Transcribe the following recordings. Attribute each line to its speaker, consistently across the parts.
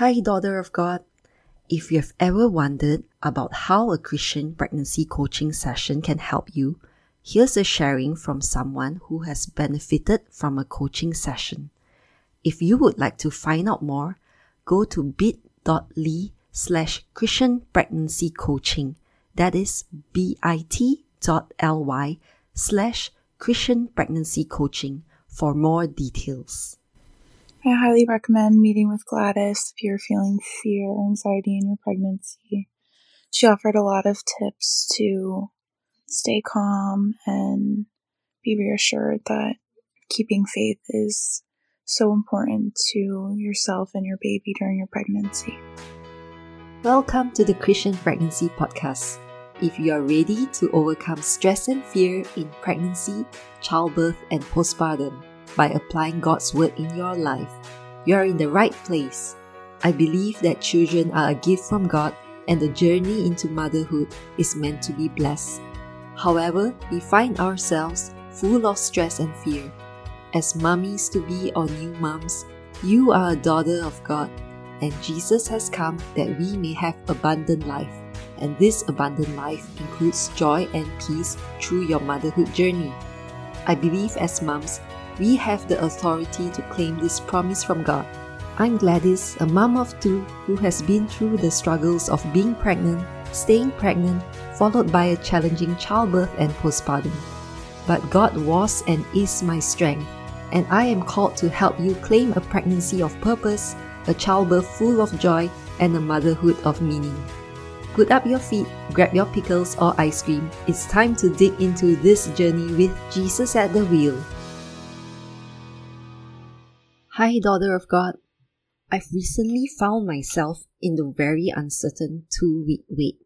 Speaker 1: Hi, daughter of God. If you've ever wondered about how a Christian pregnancy coaching session can help you, here's a sharing from someone who has benefited from a coaching session. If you would like to find out more, go to bit.ly slash Christian pregnancy coaching. That is bit.ly slash Christian pregnancy coaching for more details.
Speaker 2: I highly recommend meeting with Gladys if you're feeling fear or anxiety in your pregnancy. She offered a lot of tips to stay calm and be reassured that keeping faith is so important to yourself and your baby during your pregnancy.
Speaker 1: Welcome to the Christian Pregnancy Podcast. If you are ready to overcome stress and fear in pregnancy, childbirth, and postpartum, by applying God's Word in your life, you are in the right place. I believe that children are a gift from God and the journey into motherhood is meant to be blessed. However, we find ourselves full of stress and fear. As mummies to be or new moms, you are a daughter of God, and Jesus has come that we may have abundant life. And this abundant life includes joy and peace through your motherhood journey. I believe as moms, we have the authority to claim this promise from God. I'm Gladys, a mom of two who has been through the struggles of being pregnant, staying pregnant, followed by a challenging childbirth and postpartum. But God was and is my strength, and I am called to help you claim a pregnancy of purpose, a childbirth full of joy, and a motherhood of meaning. Put up your feet, grab your pickles or ice cream. It's time to dig into this journey with Jesus at the wheel. Hi, daughter of God. I've recently found myself in the very uncertain two week wait.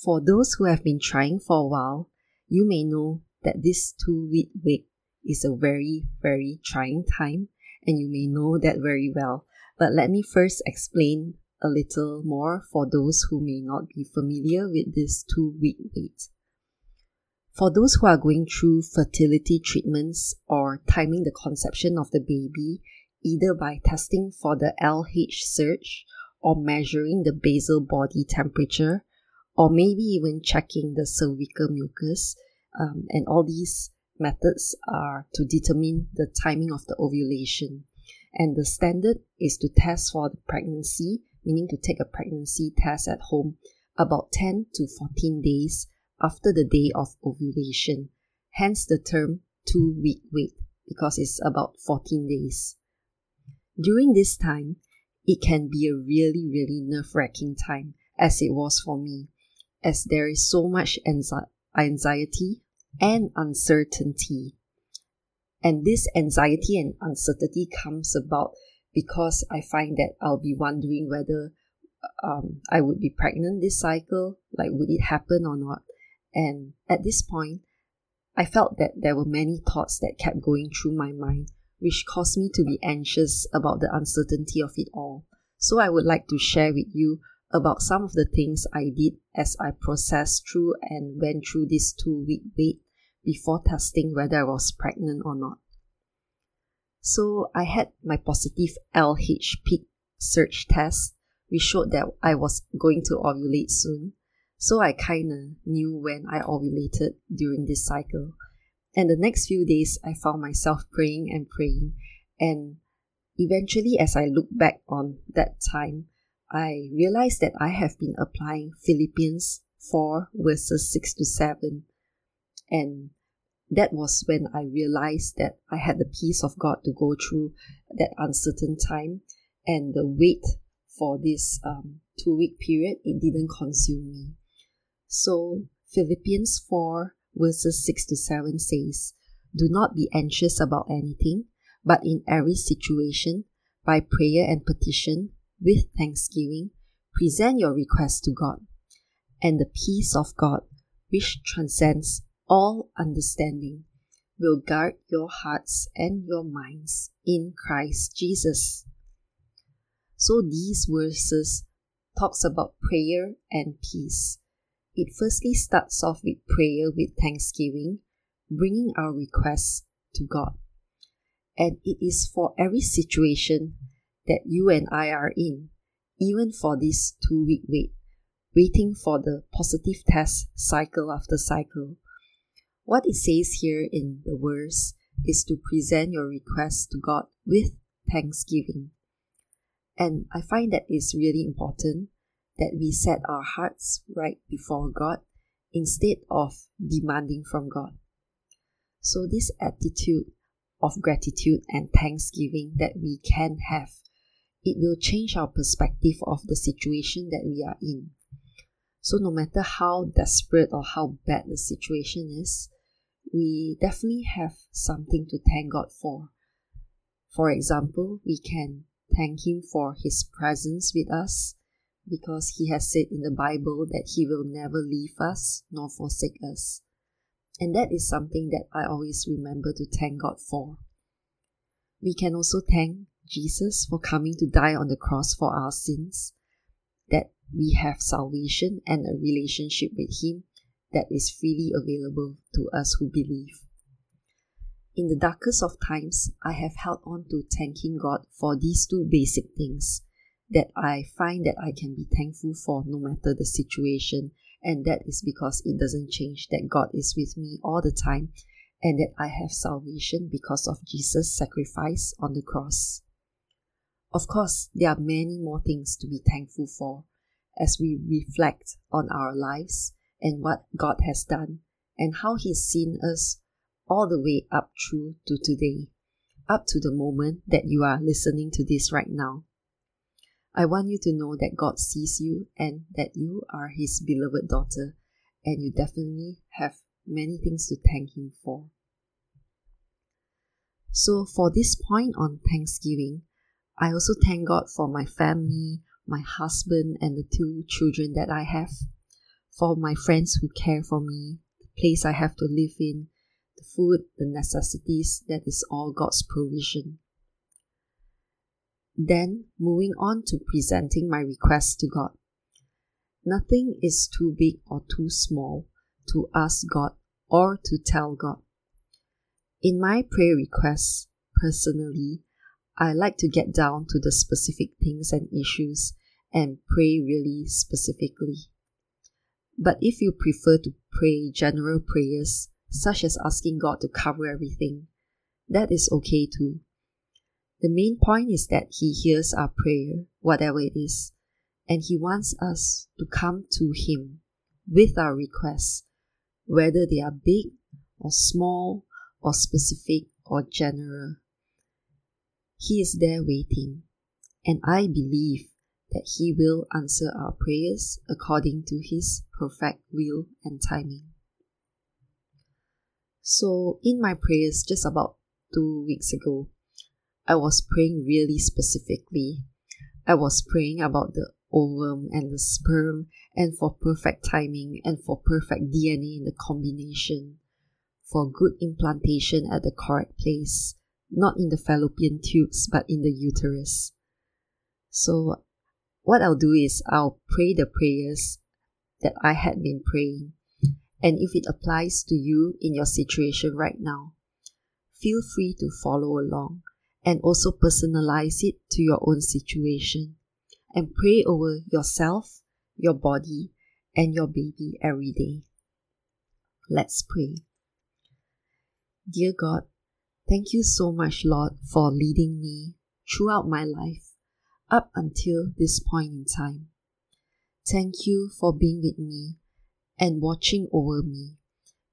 Speaker 1: For those who have been trying for a while, you may know that this two week wait is a very, very trying time, and you may know that very well. But let me first explain a little more for those who may not be familiar with this two week wait. For those who are going through fertility treatments or timing the conception of the baby, either by testing for the LH surge or measuring the basal body temperature, or maybe even checking the cervical mucus. Um, and all these methods are to determine the timing of the ovulation. And the standard is to test for the pregnancy, meaning to take a pregnancy test at home about 10 to 14 days after the day of ovulation. Hence the term two week wait because it's about 14 days. During this time, it can be a really, really nerve wracking time, as it was for me, as there is so much anxiety and uncertainty. And this anxiety and uncertainty comes about because I find that I'll be wondering whether um, I would be pregnant this cycle, like would it happen or not. And at this point, I felt that there were many thoughts that kept going through my mind which caused me to be anxious about the uncertainty of it all. So I would like to share with you about some of the things I did as I processed through and went through this two week wait before testing whether I was pregnant or not. So I had my positive LH peak surge test, which showed that I was going to ovulate soon. So I kinda knew when I ovulated during this cycle. And the next few days, I found myself praying and praying. And eventually, as I look back on that time, I realized that I have been applying Philippians 4 verses 6 to 7. And that was when I realized that I had the peace of God to go through that uncertain time and the wait for this um, two week period, it didn't consume me. So, Philippians 4 verses 6 to 7 says, Do not be anxious about anything, but in every situation, by prayer and petition, with thanksgiving, present your requests to God. And the peace of God, which transcends all understanding, will guard your hearts and your minds in Christ Jesus. So these verses talks about prayer and peace. It firstly starts off with prayer with thanksgiving, bringing our requests to God. And it is for every situation that you and I are in. even for this two week wait, waiting for the positive test cycle after cycle. What it says here in the verse is to present your request to God with thanksgiving. And I find that is really important that we set our hearts right before God instead of demanding from God. So, this attitude of gratitude and thanksgiving that we can have, it will change our perspective of the situation that we are in. So, no matter how desperate or how bad the situation is, we definitely have something to thank God for. For example, we can thank Him for His presence with us because He has said in the Bible that He will never leave us nor forsake us. And that is something that I always remember to thank God for. We can also thank Jesus for coming to die on the cross for our sins, that we have salvation and a relationship with Him that is freely available to us who believe. In the darkest of times, I have held on to thanking God for these two basic things that I find that I can be thankful for no matter the situation, and that is because it doesn't change that God is with me all the time and that I have salvation because of Jesus' sacrifice on the cross. Of course, there are many more things to be thankful for as we reflect on our lives and what God has done and how He's seen us all the way up through to today, up to the moment that you are listening to this right now. I want you to know that God sees you and that you are His beloved daughter, and you definitely have many things to thank Him for. So, for this point on Thanksgiving, I also thank God for my family, my husband, and the two children that I have, for my friends who care for me, the place I have to live in, the food, the necessities, that is all God's provision. Then, moving on to presenting my request to God. Nothing is too big or too small to ask God or to tell God. In my prayer requests, personally, I like to get down to the specific things and issues and pray really specifically. But if you prefer to pray general prayers, such as asking God to cover everything, that is okay too. The main point is that He hears our prayer, whatever it is, and He wants us to come to Him with our requests, whether they are big or small or specific or general. He is there waiting, and I believe that He will answer our prayers according to His perfect will and timing. So, in my prayers just about two weeks ago, I was praying really specifically. I was praying about the ovum and the sperm and for perfect timing and for perfect DNA in the combination, for good implantation at the correct place, not in the fallopian tubes but in the uterus. So, what I'll do is I'll pray the prayers that I had been praying. And if it applies to you in your situation right now, feel free to follow along and also personalize it to your own situation and pray over yourself, your body, and your baby every day. Let's pray. Dear God, thank you so much, Lord, for leading me throughout my life up until this point in time. Thank you for being with me and watching over me,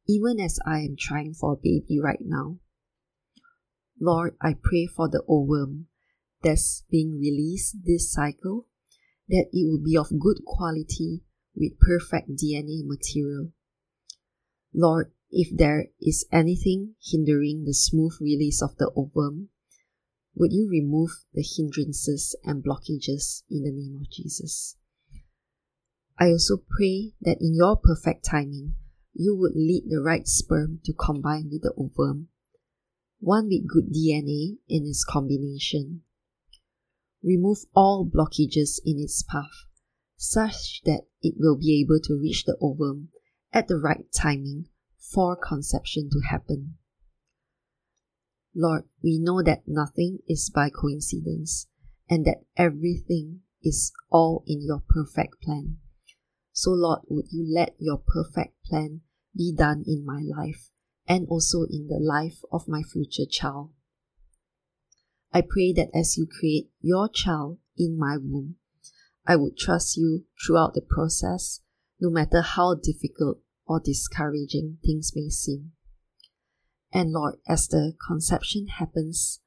Speaker 1: even as I am trying for a baby right now. Lord, I pray for the ovum that's being released this cycle, that it will be of good quality with perfect DNA material. Lord, if there is anything hindering the smooth release of the ovum, would you remove the hindrances and blockages in the name of Jesus? I also pray that in your perfect timing, you would lead the right sperm to combine with the ovum one with good DNA in its combination. Remove all blockages in its path, such that it will be able to reach the ovum at the right timing for conception to happen. Lord, we know that nothing is by coincidence and that everything is all in your perfect plan. So, Lord, would you let your perfect plan be done in my life and also in the life of my future child. I pray that as you create your child in my womb, I would trust you throughout the process, no matter how difficult or discouraging things may seem. And Lord, as the conception happens,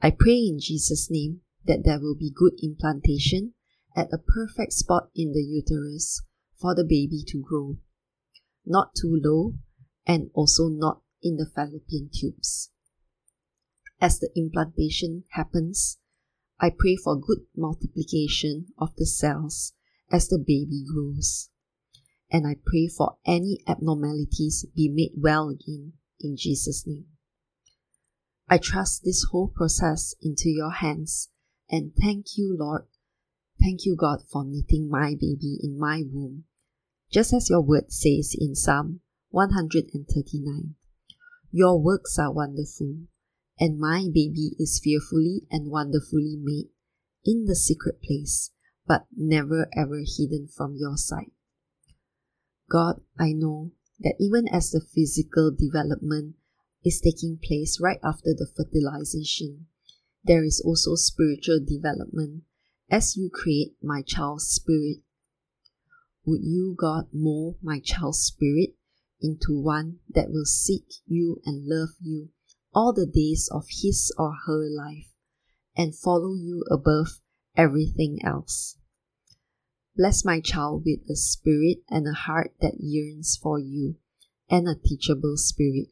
Speaker 1: I pray in Jesus' name that there will be good implantation at a perfect spot in the uterus for the baby to grow, not too low and also not in the fallopian tubes. As the implantation happens, I pray for good multiplication of the cells as the baby grows. And I pray for any abnormalities be made well again in Jesus' name. I trust this whole process into your hands and thank you, Lord. Thank you, God, for knitting my baby in my womb, just as your word says in Psalm 139. Your works are wonderful, and my baby is fearfully and wonderfully made in the secret place, but never ever hidden from your sight. God, I know that even as the physical development is taking place right after the fertilization, there is also spiritual development as you create my child's spirit. Would you, God, mold my child's spirit into one that will seek you and love you all the days of his or her life and follow you above everything else. Bless my child with a spirit and a heart that yearns for you and a teachable spirit.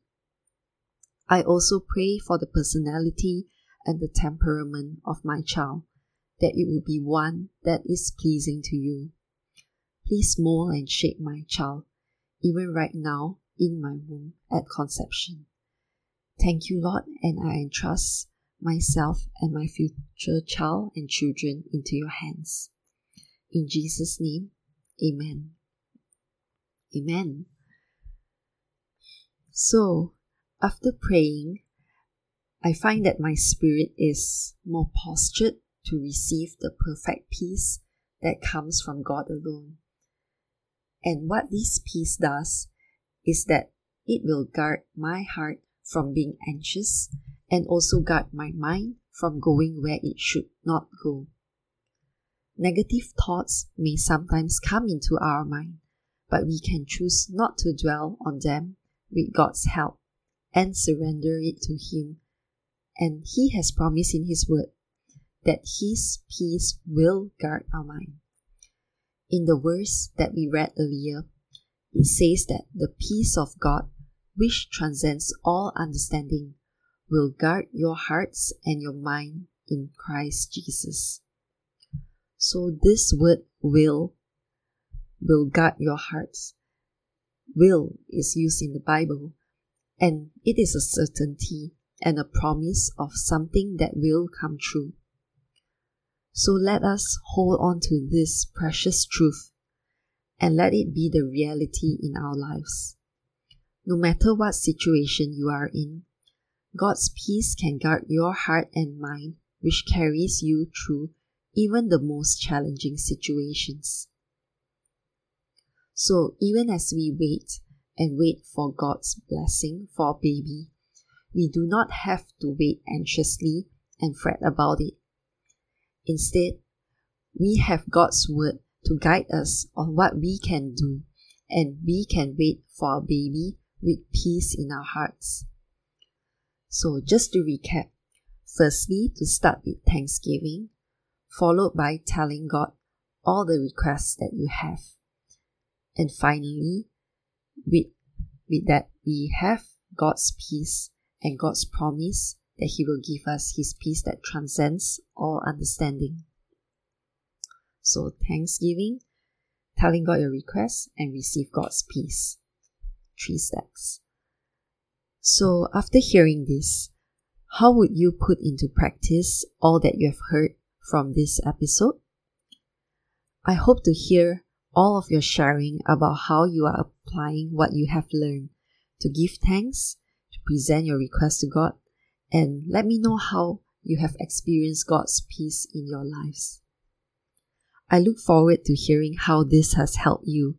Speaker 1: I also pray for the personality and the temperament of my child, that it will be one that is pleasing to you. Please mold and shape my child even right now in my womb at conception. Thank you, Lord, and I entrust myself and my future child and children into your hands. In Jesus' name, Amen. Amen. So, after praying, I find that my spirit is more postured to receive the perfect peace that comes from God alone. And what this peace does is that it will guard my heart from being anxious and also guard my mind from going where it should not go. Negative thoughts may sometimes come into our mind, but we can choose not to dwell on them with God's help and surrender it to Him. And He has promised in His Word that His peace will guard our mind. In the verse that we read earlier, it says that the peace of God, which transcends all understanding, will guard your hearts and your mind in Christ Jesus. So this word will will guard your hearts. Will is used in the Bible, and it is a certainty and a promise of something that will come true. So let us hold on to this precious truth and let it be the reality in our lives. No matter what situation you are in, God's peace can guard your heart and mind, which carries you through even the most challenging situations. So, even as we wait and wait for God's blessing for our baby, we do not have to wait anxiously and fret about it. Instead, we have God's word to guide us on what we can do, and we can wait for our baby with peace in our hearts. So, just to recap, firstly, to start with thanksgiving, followed by telling God all the requests that you have. And finally, with, with that, we have God's peace and God's promise that He will give us His peace that transcends all understanding. So, thanksgiving, telling God your request, and receive God's peace. Three steps. So, after hearing this, how would you put into practice all that you have heard from this episode? I hope to hear all of your sharing about how you are applying what you have learned to give thanks, to present your request to God, and let me know how you have experienced God's peace in your lives. I look forward to hearing how this has helped you,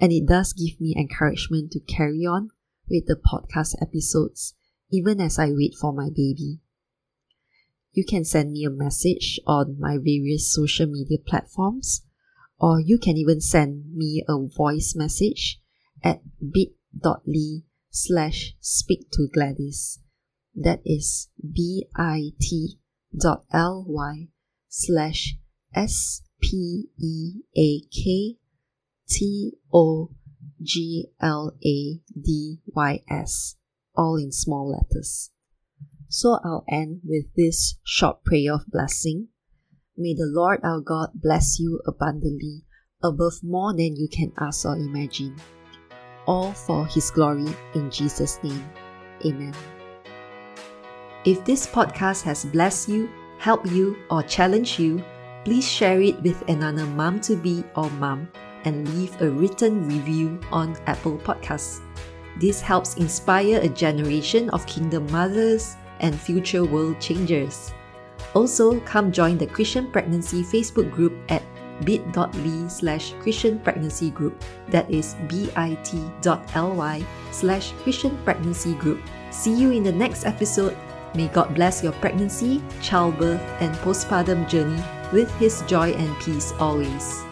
Speaker 1: and it does give me encouragement to carry on with the podcast episodes even as I wait for my baby. You can send me a message on my various social media platforms, or you can even send me a voice message at bit.ly slash speak to Gladys. That is bit.ly slash S P E A K T O G L A D Y S, all in small letters. So I'll end with this short prayer of blessing. May the Lord our God bless you abundantly, above more than you can ask or imagine. All for His glory in Jesus' name. Amen. If this podcast has blessed you, helped you, or challenged you, please share it with another mom to be or mom and leave a written review on Apple Podcasts. This helps inspire a generation of kingdom mothers and future world changers. Also, come join the Christian Pregnancy Facebook group at bit.ly slash Christian Pregnancy Group. That is bit.ly slash Christian Pregnancy Group. See you in the next episode. May God bless your pregnancy, childbirth, and postpartum journey with His joy and peace always.